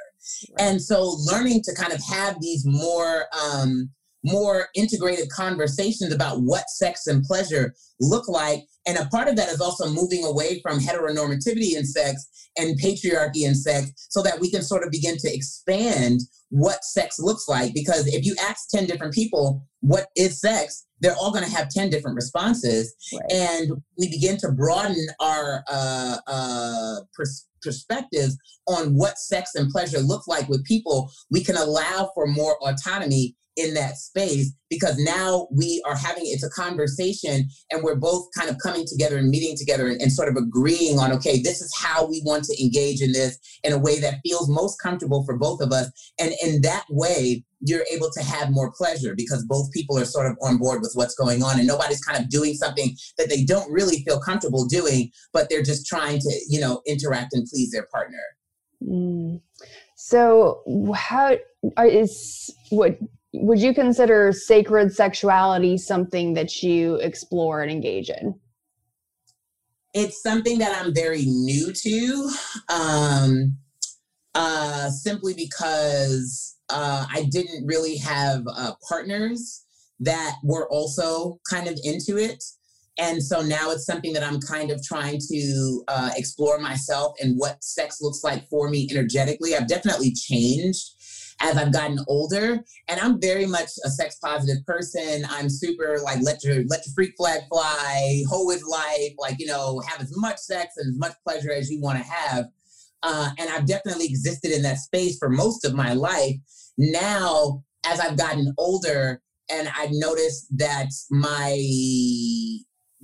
And so learning to kind of have these more um, more integrated conversations about what sex and pleasure look like. And a part of that is also moving away from heteronormativity in sex and patriarchy in sex so that we can sort of begin to expand what sex looks like. Because if you ask 10 different people, what is sex? They're all going to have 10 different responses. Right. And we begin to broaden our uh, uh, pers- perspectives on what sex and pleasure look like with people. We can allow for more autonomy in that space because now we are having it's a conversation and we're both kind of coming together and meeting together and, and, sort of agreeing on okay this is how we want to engage in this in a way that feels most comfortable for both of us and in that way you're able to have more pleasure because both people are sort of on board with what's going on and nobody's kind of doing something that they don't really feel comfortable doing but they're just trying to you know interact and please their partner mm. so how is what would you consider sacred sexuality something that you explore and engage in? It's something that I'm very new to, um, uh, simply because uh, I didn't really have uh, partners that were also kind of into it. And so now it's something that I'm kind of trying to uh, explore myself and what sex looks like for me energetically. I've definitely changed as I've gotten older. And I'm very much a sex positive person. I'm super like let your let your freak flag fly, hoe is life, like you know, have as much sex and as much pleasure as you want to have. Uh, and I've definitely existed in that space for most of my life. Now, as I've gotten older, and I've noticed that my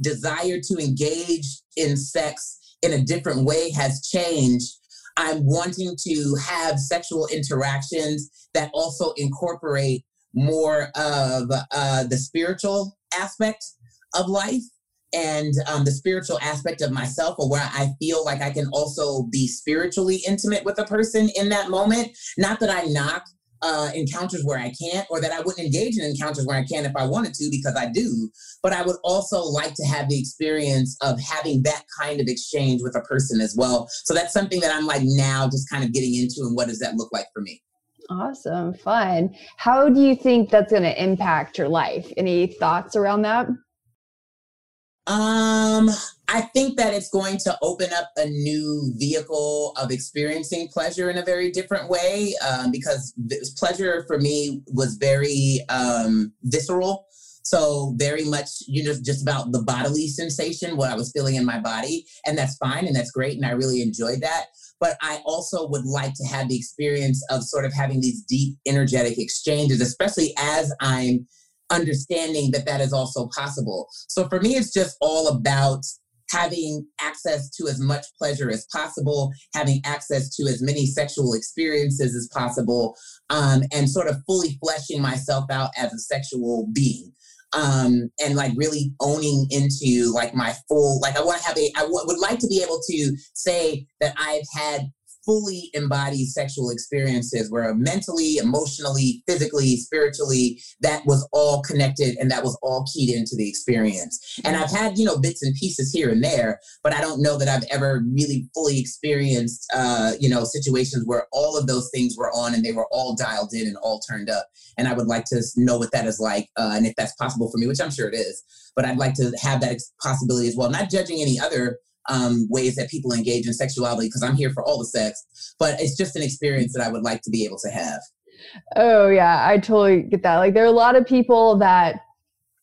desire to engage in sex in a different way has changed I'm wanting to have sexual interactions that also incorporate more of uh, the spiritual aspect of life and um, the spiritual aspect of myself, or where I feel like I can also be spiritually intimate with a person in that moment. Not that I knock uh, encounters where I can't, or that I wouldn't engage in encounters where I can if I wanted to, because I do. But I would also like to have the experience of having that kind of exchange with a person as well. So that's something that I'm like now just kind of getting into, and what does that look like for me? Awesome, fun. How do you think that's going to impact your life? Any thoughts around that? Um, I think that it's going to open up a new vehicle of experiencing pleasure in a very different way um, because pleasure for me was very um, visceral. So very much, you know, just about the bodily sensation, what I was feeling in my body, and that's fine and that's great, and I really enjoyed that. But I also would like to have the experience of sort of having these deep, energetic exchanges, especially as I'm understanding that that is also possible. So for me, it's just all about having access to as much pleasure as possible, having access to as many sexual experiences as possible, um, and sort of fully fleshing myself out as a sexual being. Um, and like really owning into like my full like i want to have a I w- would like to be able to say that i've had fully embodied sexual experiences where mentally, emotionally, physically, spiritually, that was all connected and that was all keyed into the experience. And I've had, you know, bits and pieces here and there, but I don't know that I've ever really fully experienced, uh, you know, situations where all of those things were on and they were all dialed in and all turned up. And I would like to know what that is like uh, and if that's possible for me, which I'm sure it is. But I'd like to have that possibility as well, not judging any other um, ways that people engage in sexuality because I'm here for all the sex, but it's just an experience that I would like to be able to have. Oh, yeah, I totally get that. Like, there are a lot of people that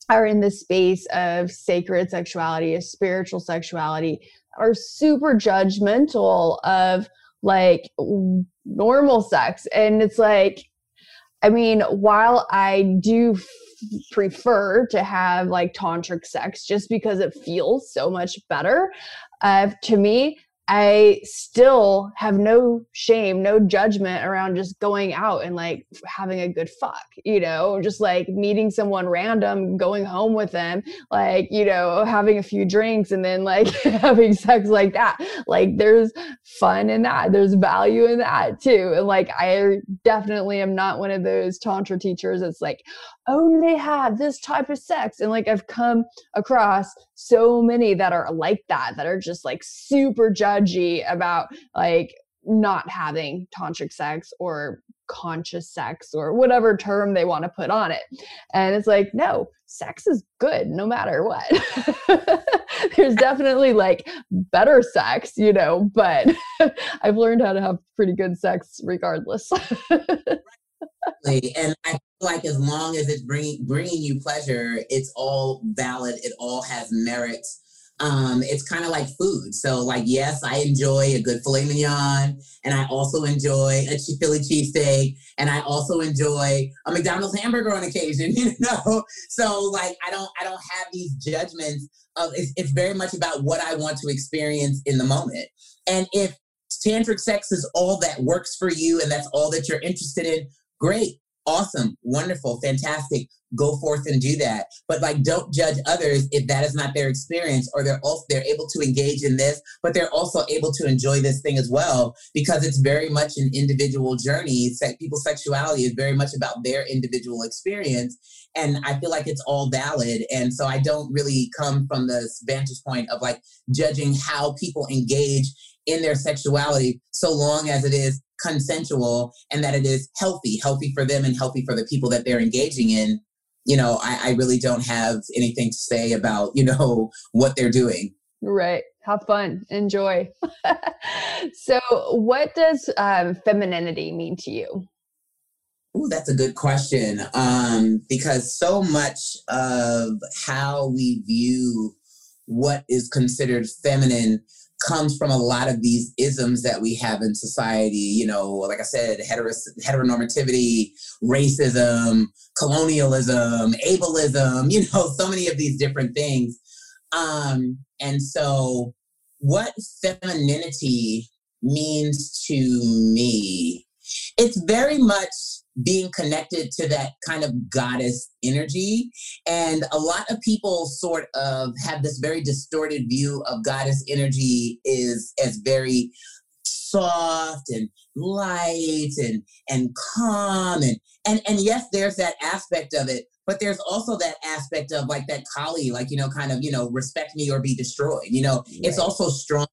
are in the space of sacred sexuality, of spiritual sexuality, are super judgmental of like normal sex. And it's like, I mean, while I do prefer to have like tantric sex just because it feels so much better uh, to me, I still have no shame, no judgment around just going out and like having a good fuck, you know, just like meeting someone random, going home with them, like, you know, having a few drinks and then like having sex like that. Like there's fun in that. There's value in that too. And like I definitely am not one of those tantra teachers that's like, only have this type of sex. And like I've come across so many that are like that, that are just like super judgy about like not having tantric sex or conscious sex or whatever term they want to put on it. And it's like, no, sex is good no matter what. There's definitely like better sex, you know, but I've learned how to have pretty good sex regardless. and I like as long as it's bringing bringing you pleasure, it's all valid. It all has merit um, it's kind of like food. So, like, yes, I enjoy a good filet mignon, and I also enjoy a Philly cheesesteak, and I also enjoy a McDonald's hamburger on occasion. You know, so like, I don't, I don't have these judgments of. It's, it's very much about what I want to experience in the moment, and if tantric sex is all that works for you, and that's all that you're interested in, great awesome, wonderful, fantastic. Go forth and do that. But like, don't judge others if that is not their experience, or they're also they're able to engage in this, but they're also able to enjoy this thing as well because it's very much an individual journey. People's sexuality is very much about their individual experience, and I feel like it's all valid. And so I don't really come from this vantage point of like judging how people engage in their sexuality, so long as it is consensual and that it is healthy, healthy for them and healthy for the people that they're engaging in, you know, I, I really don't have anything to say about, you know, what they're doing. Right. Have fun. Enjoy. so, what does um, femininity mean to you? Ooh, that's a good question. Um, because so much of how we view what is considered feminine comes from a lot of these isms that we have in society. You know, like I said, heteronormativity, racism, colonialism, ableism, you know, so many of these different things. Um, and so, what femininity means to me, it's very much being connected to that kind of goddess energy. And a lot of people sort of have this very distorted view of goddess energy is as very soft and light and and calm and and and yes there's that aspect of it but there's also that aspect of like that Kali like you know kind of you know respect me or be destroyed you know right. it's also strong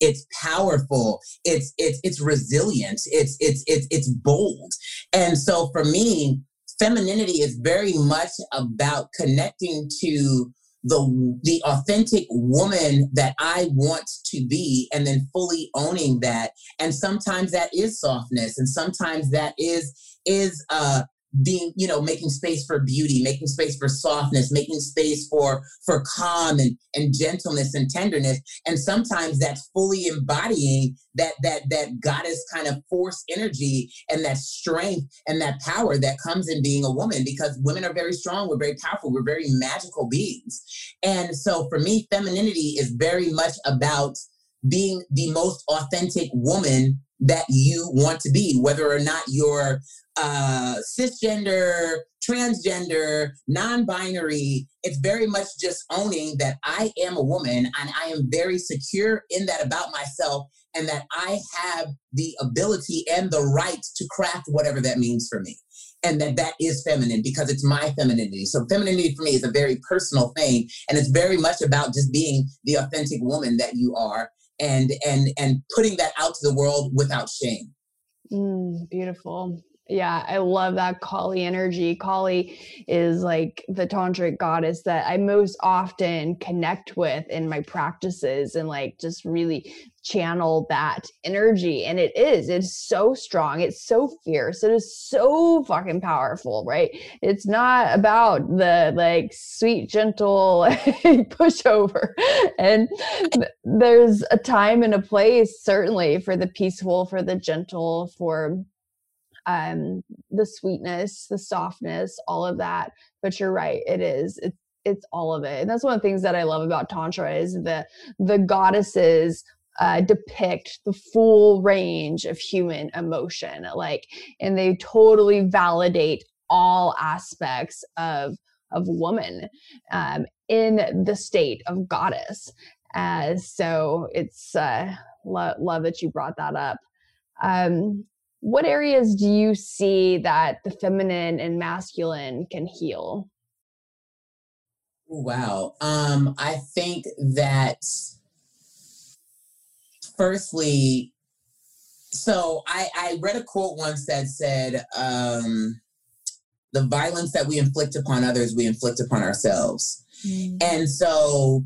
it's powerful it's it's it's resilient it's it's it's it's bold. And so for me femininity is very much about connecting to the the authentic woman that I want to be and then fully owning that. And sometimes that is softness and sometimes that is is uh being you know making space for beauty making space for softness making space for for calm and and gentleness and tenderness. And sometimes that's fully embodying that that that goddess kind of force energy and that strength and that power that comes in being a woman because women are very strong we're very powerful we're very magical beings. And so for me femininity is very much about being the most authentic woman that you want to be, whether or not you're uh, cisgender, transgender, non binary. It's very much just owning that I am a woman and I am very secure in that about myself and that I have the ability and the right to craft whatever that means for me. And that that is feminine because it's my femininity. So femininity for me is a very personal thing, and it's very much about just being the authentic woman that you are and and and putting that out to the world without shame. Mm, beautiful. Yeah, I love that Kali energy. Kali is like the tantric goddess that I most often connect with in my practices and like just really channel that energy. And it is, it's so strong, it's so fierce, it is so fucking powerful, right? It's not about the like sweet, gentle pushover. And there's a time and a place, certainly, for the peaceful, for the gentle, for um, the sweetness, the softness, all of that. But you're right, it is. It's it's all of it, and that's one of the things that I love about tantra is the the goddesses uh, depict the full range of human emotion, like, and they totally validate all aspects of of woman um, in the state of goddess. Uh, so it's uh, lo- love that you brought that up. Um, what areas do you see that the feminine and masculine can heal? Wow. Um, I think that firstly, so I, I read a quote once that said, um, the violence that we inflict upon others, we inflict upon ourselves. Mm. And so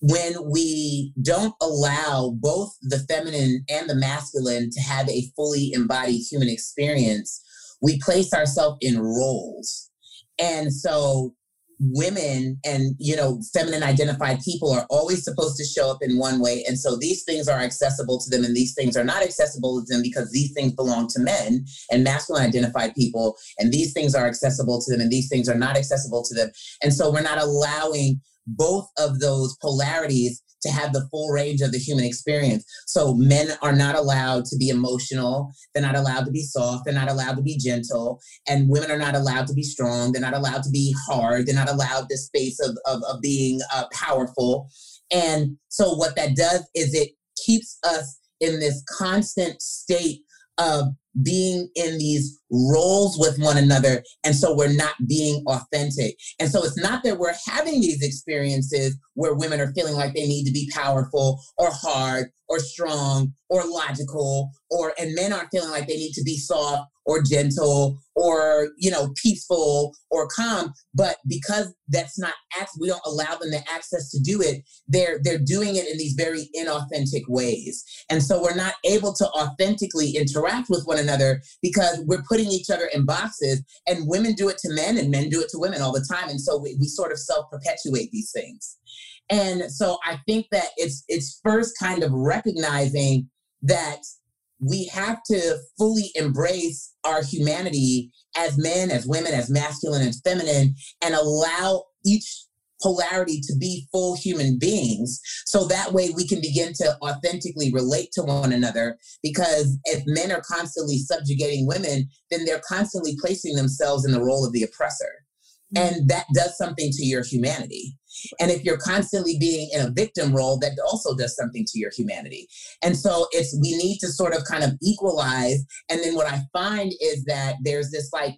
when we don't allow both the feminine and the masculine to have a fully embodied human experience, we place ourselves in roles. And so women and you know feminine identified people are always supposed to show up in one way. And so these things are accessible to them and these things are not accessible to them because these things belong to men and masculine identified people. And these things are accessible to them and these things are not accessible to them. And so we're not allowing both of those polarities to have the full range of the human experience. So men are not allowed to be emotional. They're not allowed to be soft. They're not allowed to be gentle. And women are not allowed to be strong. They're not allowed to be hard. They're not allowed this space of, of, of being uh, powerful. And so what that does is it keeps us in this constant state of being in these roles with one another. And so we're not being authentic. And so it's not that we're having these experiences where women are feeling like they need to be powerful or hard or strong or logical or and men aren't feeling like they need to be soft or gentle or you know peaceful or calm but because that's not we don't allow them the access to do it they're they're doing it in these very inauthentic ways and so we're not able to authentically interact with one another because we're putting each other in boxes and women do it to men and men do it to women all the time and so we, we sort of self-perpetuate these things. And so i think that it's it's first kind of recognizing that we have to fully embrace our humanity as men, as women, as masculine and feminine, and allow each polarity to be full human beings. So that way we can begin to authentically relate to one another. Because if men are constantly subjugating women, then they're constantly placing themselves in the role of the oppressor. Mm-hmm. And that does something to your humanity. And if you're constantly being in a victim role, that also does something to your humanity. And so it's we need to sort of kind of equalize. And then what I find is that there's this like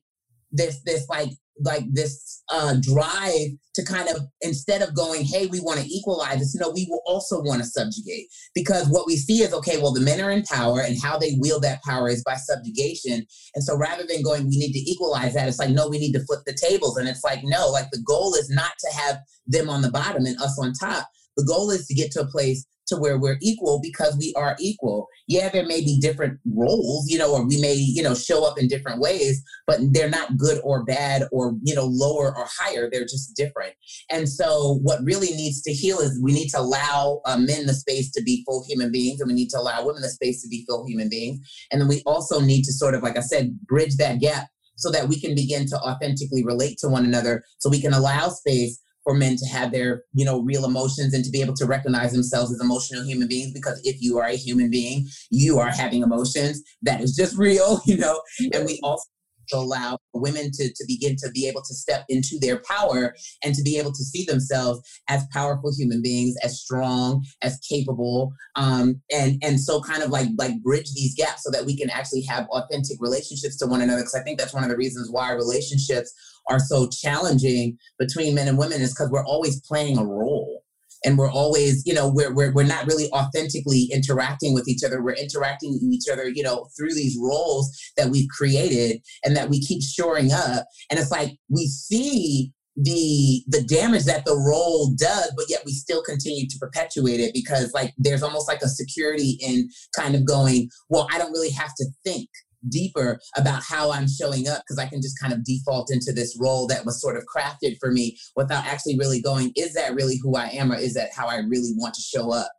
this this like like this uh, drive to kind of instead of going, hey, we want to equalize this, no, we will also want to subjugate because what we see is okay, well, the men are in power and how they wield that power is by subjugation. And so rather than going, we need to equalize that, it's like, no, we need to flip the tables. And it's like, no, like the goal is not to have them on the bottom and us on top. The goal is to get to a place to where we're equal because we are equal. Yeah, there may be different roles, you know, or we may, you know, show up in different ways, but they're not good or bad or, you know, lower or higher. They're just different. And so what really needs to heal is we need to allow uh, men the space to be full human beings and we need to allow women the space to be full human beings. And then we also need to sort of, like I said, bridge that gap so that we can begin to authentically relate to one another so we can allow space for men to have their you know real emotions and to be able to recognize themselves as emotional human beings because if you are a human being you are having emotions that is just real you know? And we also allow women to, to begin to be able to step into their power and to be able to see themselves as powerful human beings as strong as capable um, and and so kind of like like bridge these gaps so that we can actually have authentic relationships to one another because i think that's one of the reasons why relationships are so challenging between men and women is because we're always playing a role. And we're always you know we're, we're we're not really authentically interacting with each other. We're interacting with each other you know through these roles that we've created and that we keep shoring up. And it's like we see the the damage that the role does but yet we still continue to perpetuate it because like there's almost like a security in kind of going well i don't really have to think deeper about how I'm showing up because I can just kind of default into this role that was sort of crafted for me without actually really going, is that really who I am or is that how I really want to show up?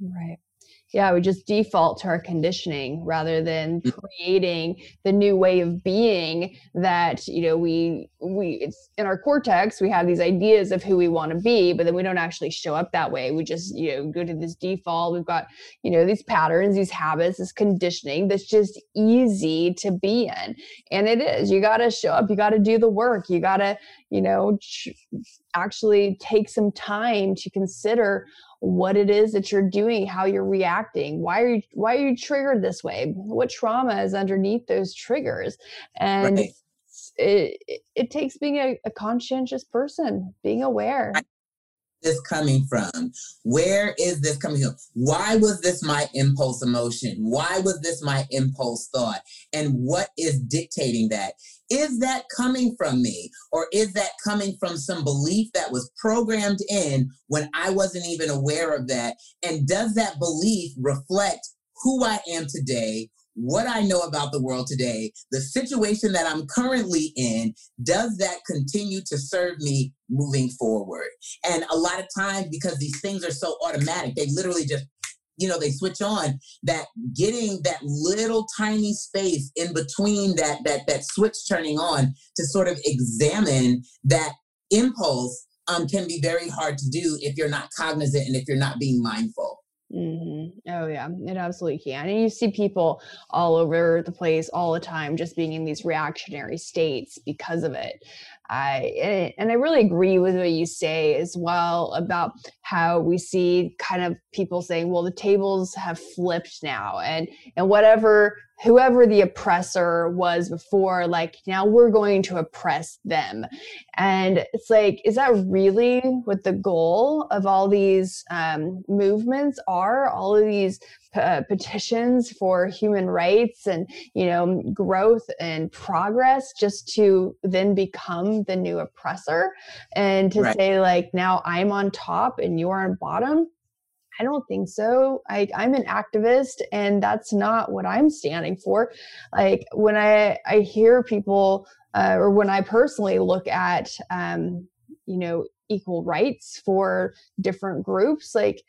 Right yeah we just default to our conditioning rather than mm. creating the new way of being that you know we we it's in our cortex we have these ideas of who we want to be but then we don't actually show up that way. We just you know go to this default. We've got you know these patterns these habits this conditioning that's just easy to be in. And it is. You got to show up. You got to do the work. You got to you know actually take some time to consider what it is that you're doing, how you're reacting, why are you why are you triggered this way? What trauma is underneath those triggers? And right. it, it, takes being a, a, conscientious person, being aware. this coming from? Where is this coming from? Why was this my impulse emotion? Why was this my impulse thought? And what is dictating that? Is that coming from me? Or is that coming from some belief that was programmed in when I wasn't even aware of that? And does that belief reflect who I am today, what I know about the world today, the situation that I'm currently in, does that continue to serve me moving forward? And a lot of times, because these things are so automatic, they literally just you know they switch on that getting that little tiny space in between that that that switch turning on to sort of examine that impulse um, can be very hard to do if you're not cognizant and if you're not being mindful Mm-hmm. Oh yeah, it absolutely can. And you see people all over the place all the time just being in these reactionary states because of it. I eh, and I really agree with what you say as well about how we see kind of people saying, well, the tables have flipped now, and and whatever whoever the oppressor was before, like now we're going to oppress them, and it's like, is that really what the goal of all these um, movements are? All of these uh, petitions for human rights and you know growth and progress just to then become the new oppressor and to right. say like now i'm on top and you're on bottom I don't think so. I, I'm an activist, and that's not what I'm standing for. Like when I I hear people, uh, or when I personally look at, um, you know, equal rights for different groups, like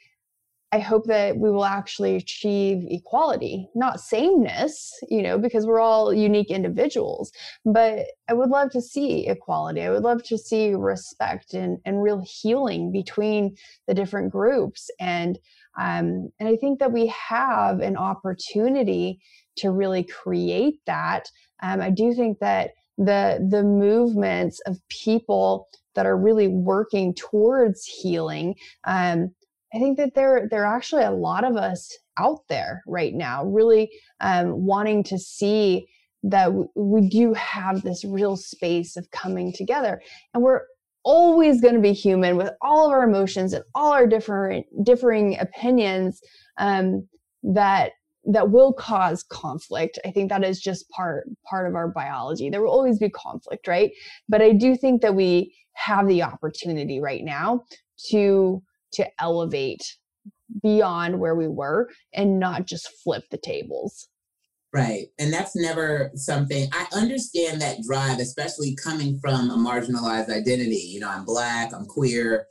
I hope that we will actually achieve equality, not sameness, you know, because we're all unique individuals. But I would love to see equality. I would love to see respect and, and real healing between the different groups. And um, and I think that we have an opportunity to really create that. Um, I do think that the the movements of people that are really working towards healing um, I think that there there are actually a lot of us out there right now, really um, wanting to see that we do have this real space of coming together, and we're always going to be human with all of our emotions and all our different differing opinions um, that that will cause conflict. I think that is just part part of our biology. There will always be conflict right? But i do think that we have the opportunity right now to to elevate beyond where we were and not just flip the tables. Right. And that's never something I understand that drive, especially coming from a marginalized identity. You know, I'm black, I'm queer.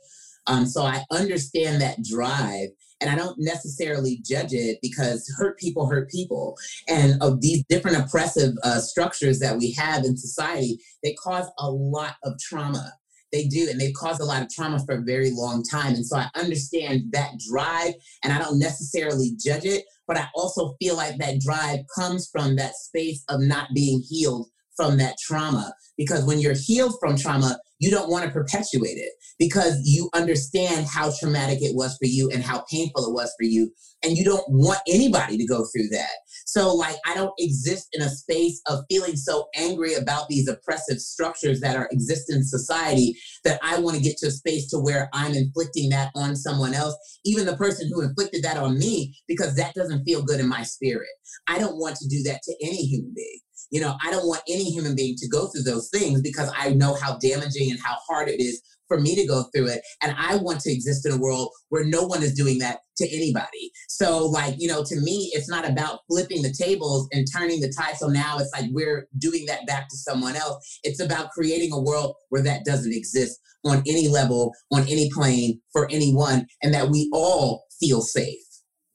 Um, so I understand that drive and I don't necessarily judge it because hurt people hurt people. And of these different oppressive uh, structures that we have in society, they cause a lot of trauma they do, and they've caused a lot of trauma for a very long time. And so I understand that drive, and I don't necessarily judge it, but I also feel like that drive comes from that space of not being healed from that trauma. Because when you're healed from trauma, you don't want to perpetuate it because you understand how traumatic it was for you and how painful it was for you. And you don't want anybody to go through that. So, like, I don't exist in a space of feeling so angry about these oppressive structures that are exist in society that I want to get to a space to where I'm inflicting that on someone else, even the person who inflicted that on me, because that doesn't feel good in my spirit. I don't want to do that to any human being. You know, I don't want any human being to go through those things because I know how damaging and how hard it is for me to go through it. And I want to exist in a world where no one is doing that to anybody. So, like, you know, to me, it's not about flipping the tables and turning the tide. So now it's like we're doing that back to someone else. It's about creating a world where that doesn't exist on any level, on any plane for anyone, and that we all feel safe.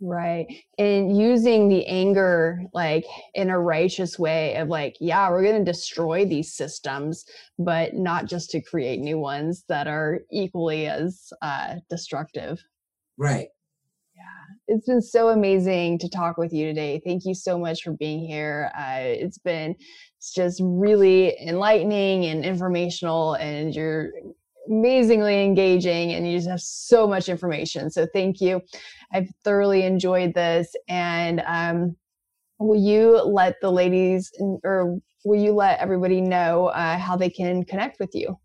Right. And using the anger like in a righteous way of like, yeah, we're going to destroy these systems, but not just to create new ones that are equally as uh, destructive. Right. Yeah. It's been so amazing to talk with you today. Thank you so much for being here. Uh, it's been it's just really enlightening and informational, and you're amazingly engaging and you just have so much information. So thank you. I've thoroughly enjoyed this. And um, will you let the ladies or will you let everybody know uh, how they can connect with you?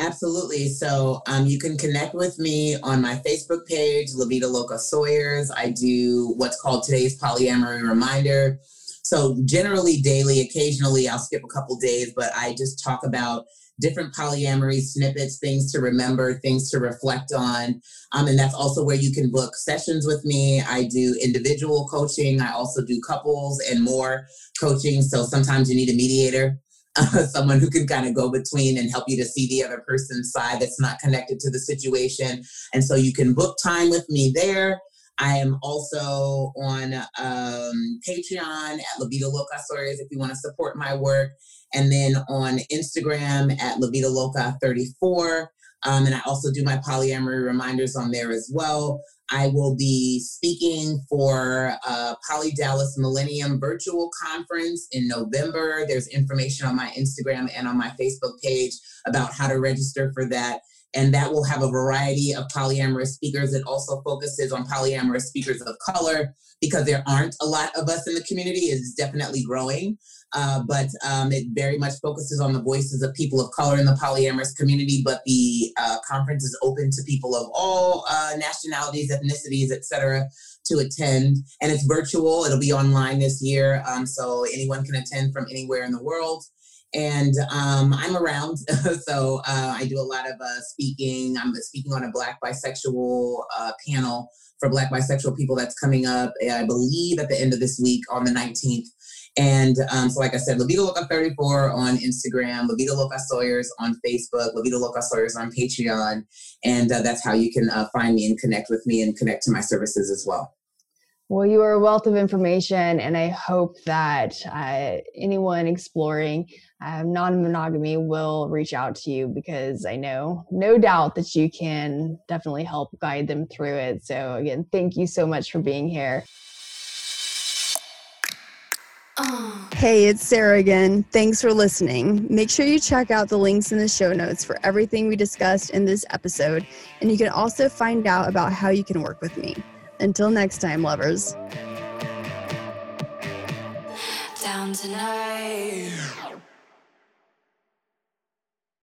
Absolutely. So um, you can connect with me on my Facebook page, La Vita Loca Sawyers. I do what's called today's polyamory reminder. So generally daily, occasionally I'll skip a couple days, but I just talk about different polyamory snippets, things to remember, things to reflect on. Um, and that's also where you can book sessions with me. I do individual coaching. I also do couples and more coaching. So sometimes you need a mediator someone who can kind of go between and help you to see the other person's side that's not connected to the situation. And so you can book time with me there. I am also on um, Patreon at La Vita Loca Stories if you want to support my work. And then on Instagram at La Vita Loca 34. Um, and I also do my polyamory reminders on there as well. I will be speaking for a Poly Dallas Millennium Virtual Conference in November. There's information on my Instagram and on my Facebook page about how to register for that. And that will have a variety of polyamorous speakers. It also focuses on polyamorous speakers of color because there aren't a lot of us in the community. It's definitely growing. Uh, but um, it very much focuses on the voices of people of color in the polyamorous community. But the uh, conference is open to people of all uh, nationalities, ethnicities, etc., to attend. And it's virtual. It'll be online this year, um, so anyone can attend from anywhere in the world. And um, I'm around, so uh, I do a lot of uh, speaking. I'm speaking on a Black bisexual uh, panel for Black bisexual people that's coming up, I believe, at the end of this week on the 19th. And um, so, like I said, La Vita Loca 34 on Instagram, La Vita Loca Sawyers on Facebook, La Vita Loca Sawyers on Patreon. And uh, that's how you can uh, find me and connect with me and connect to my services as well. Well, you are a wealth of information, and I hope that uh, anyone exploring um, non monogamy will reach out to you because I know, no doubt, that you can definitely help guide them through it. So, again, thank you so much for being here. Hey, it's Sarrah again. Thanks for listening. Make sure you check out the links in the show notes for everything we discussed in this episode, and you can also find out about how you can work with me. Until next time, lovers. Down tonight.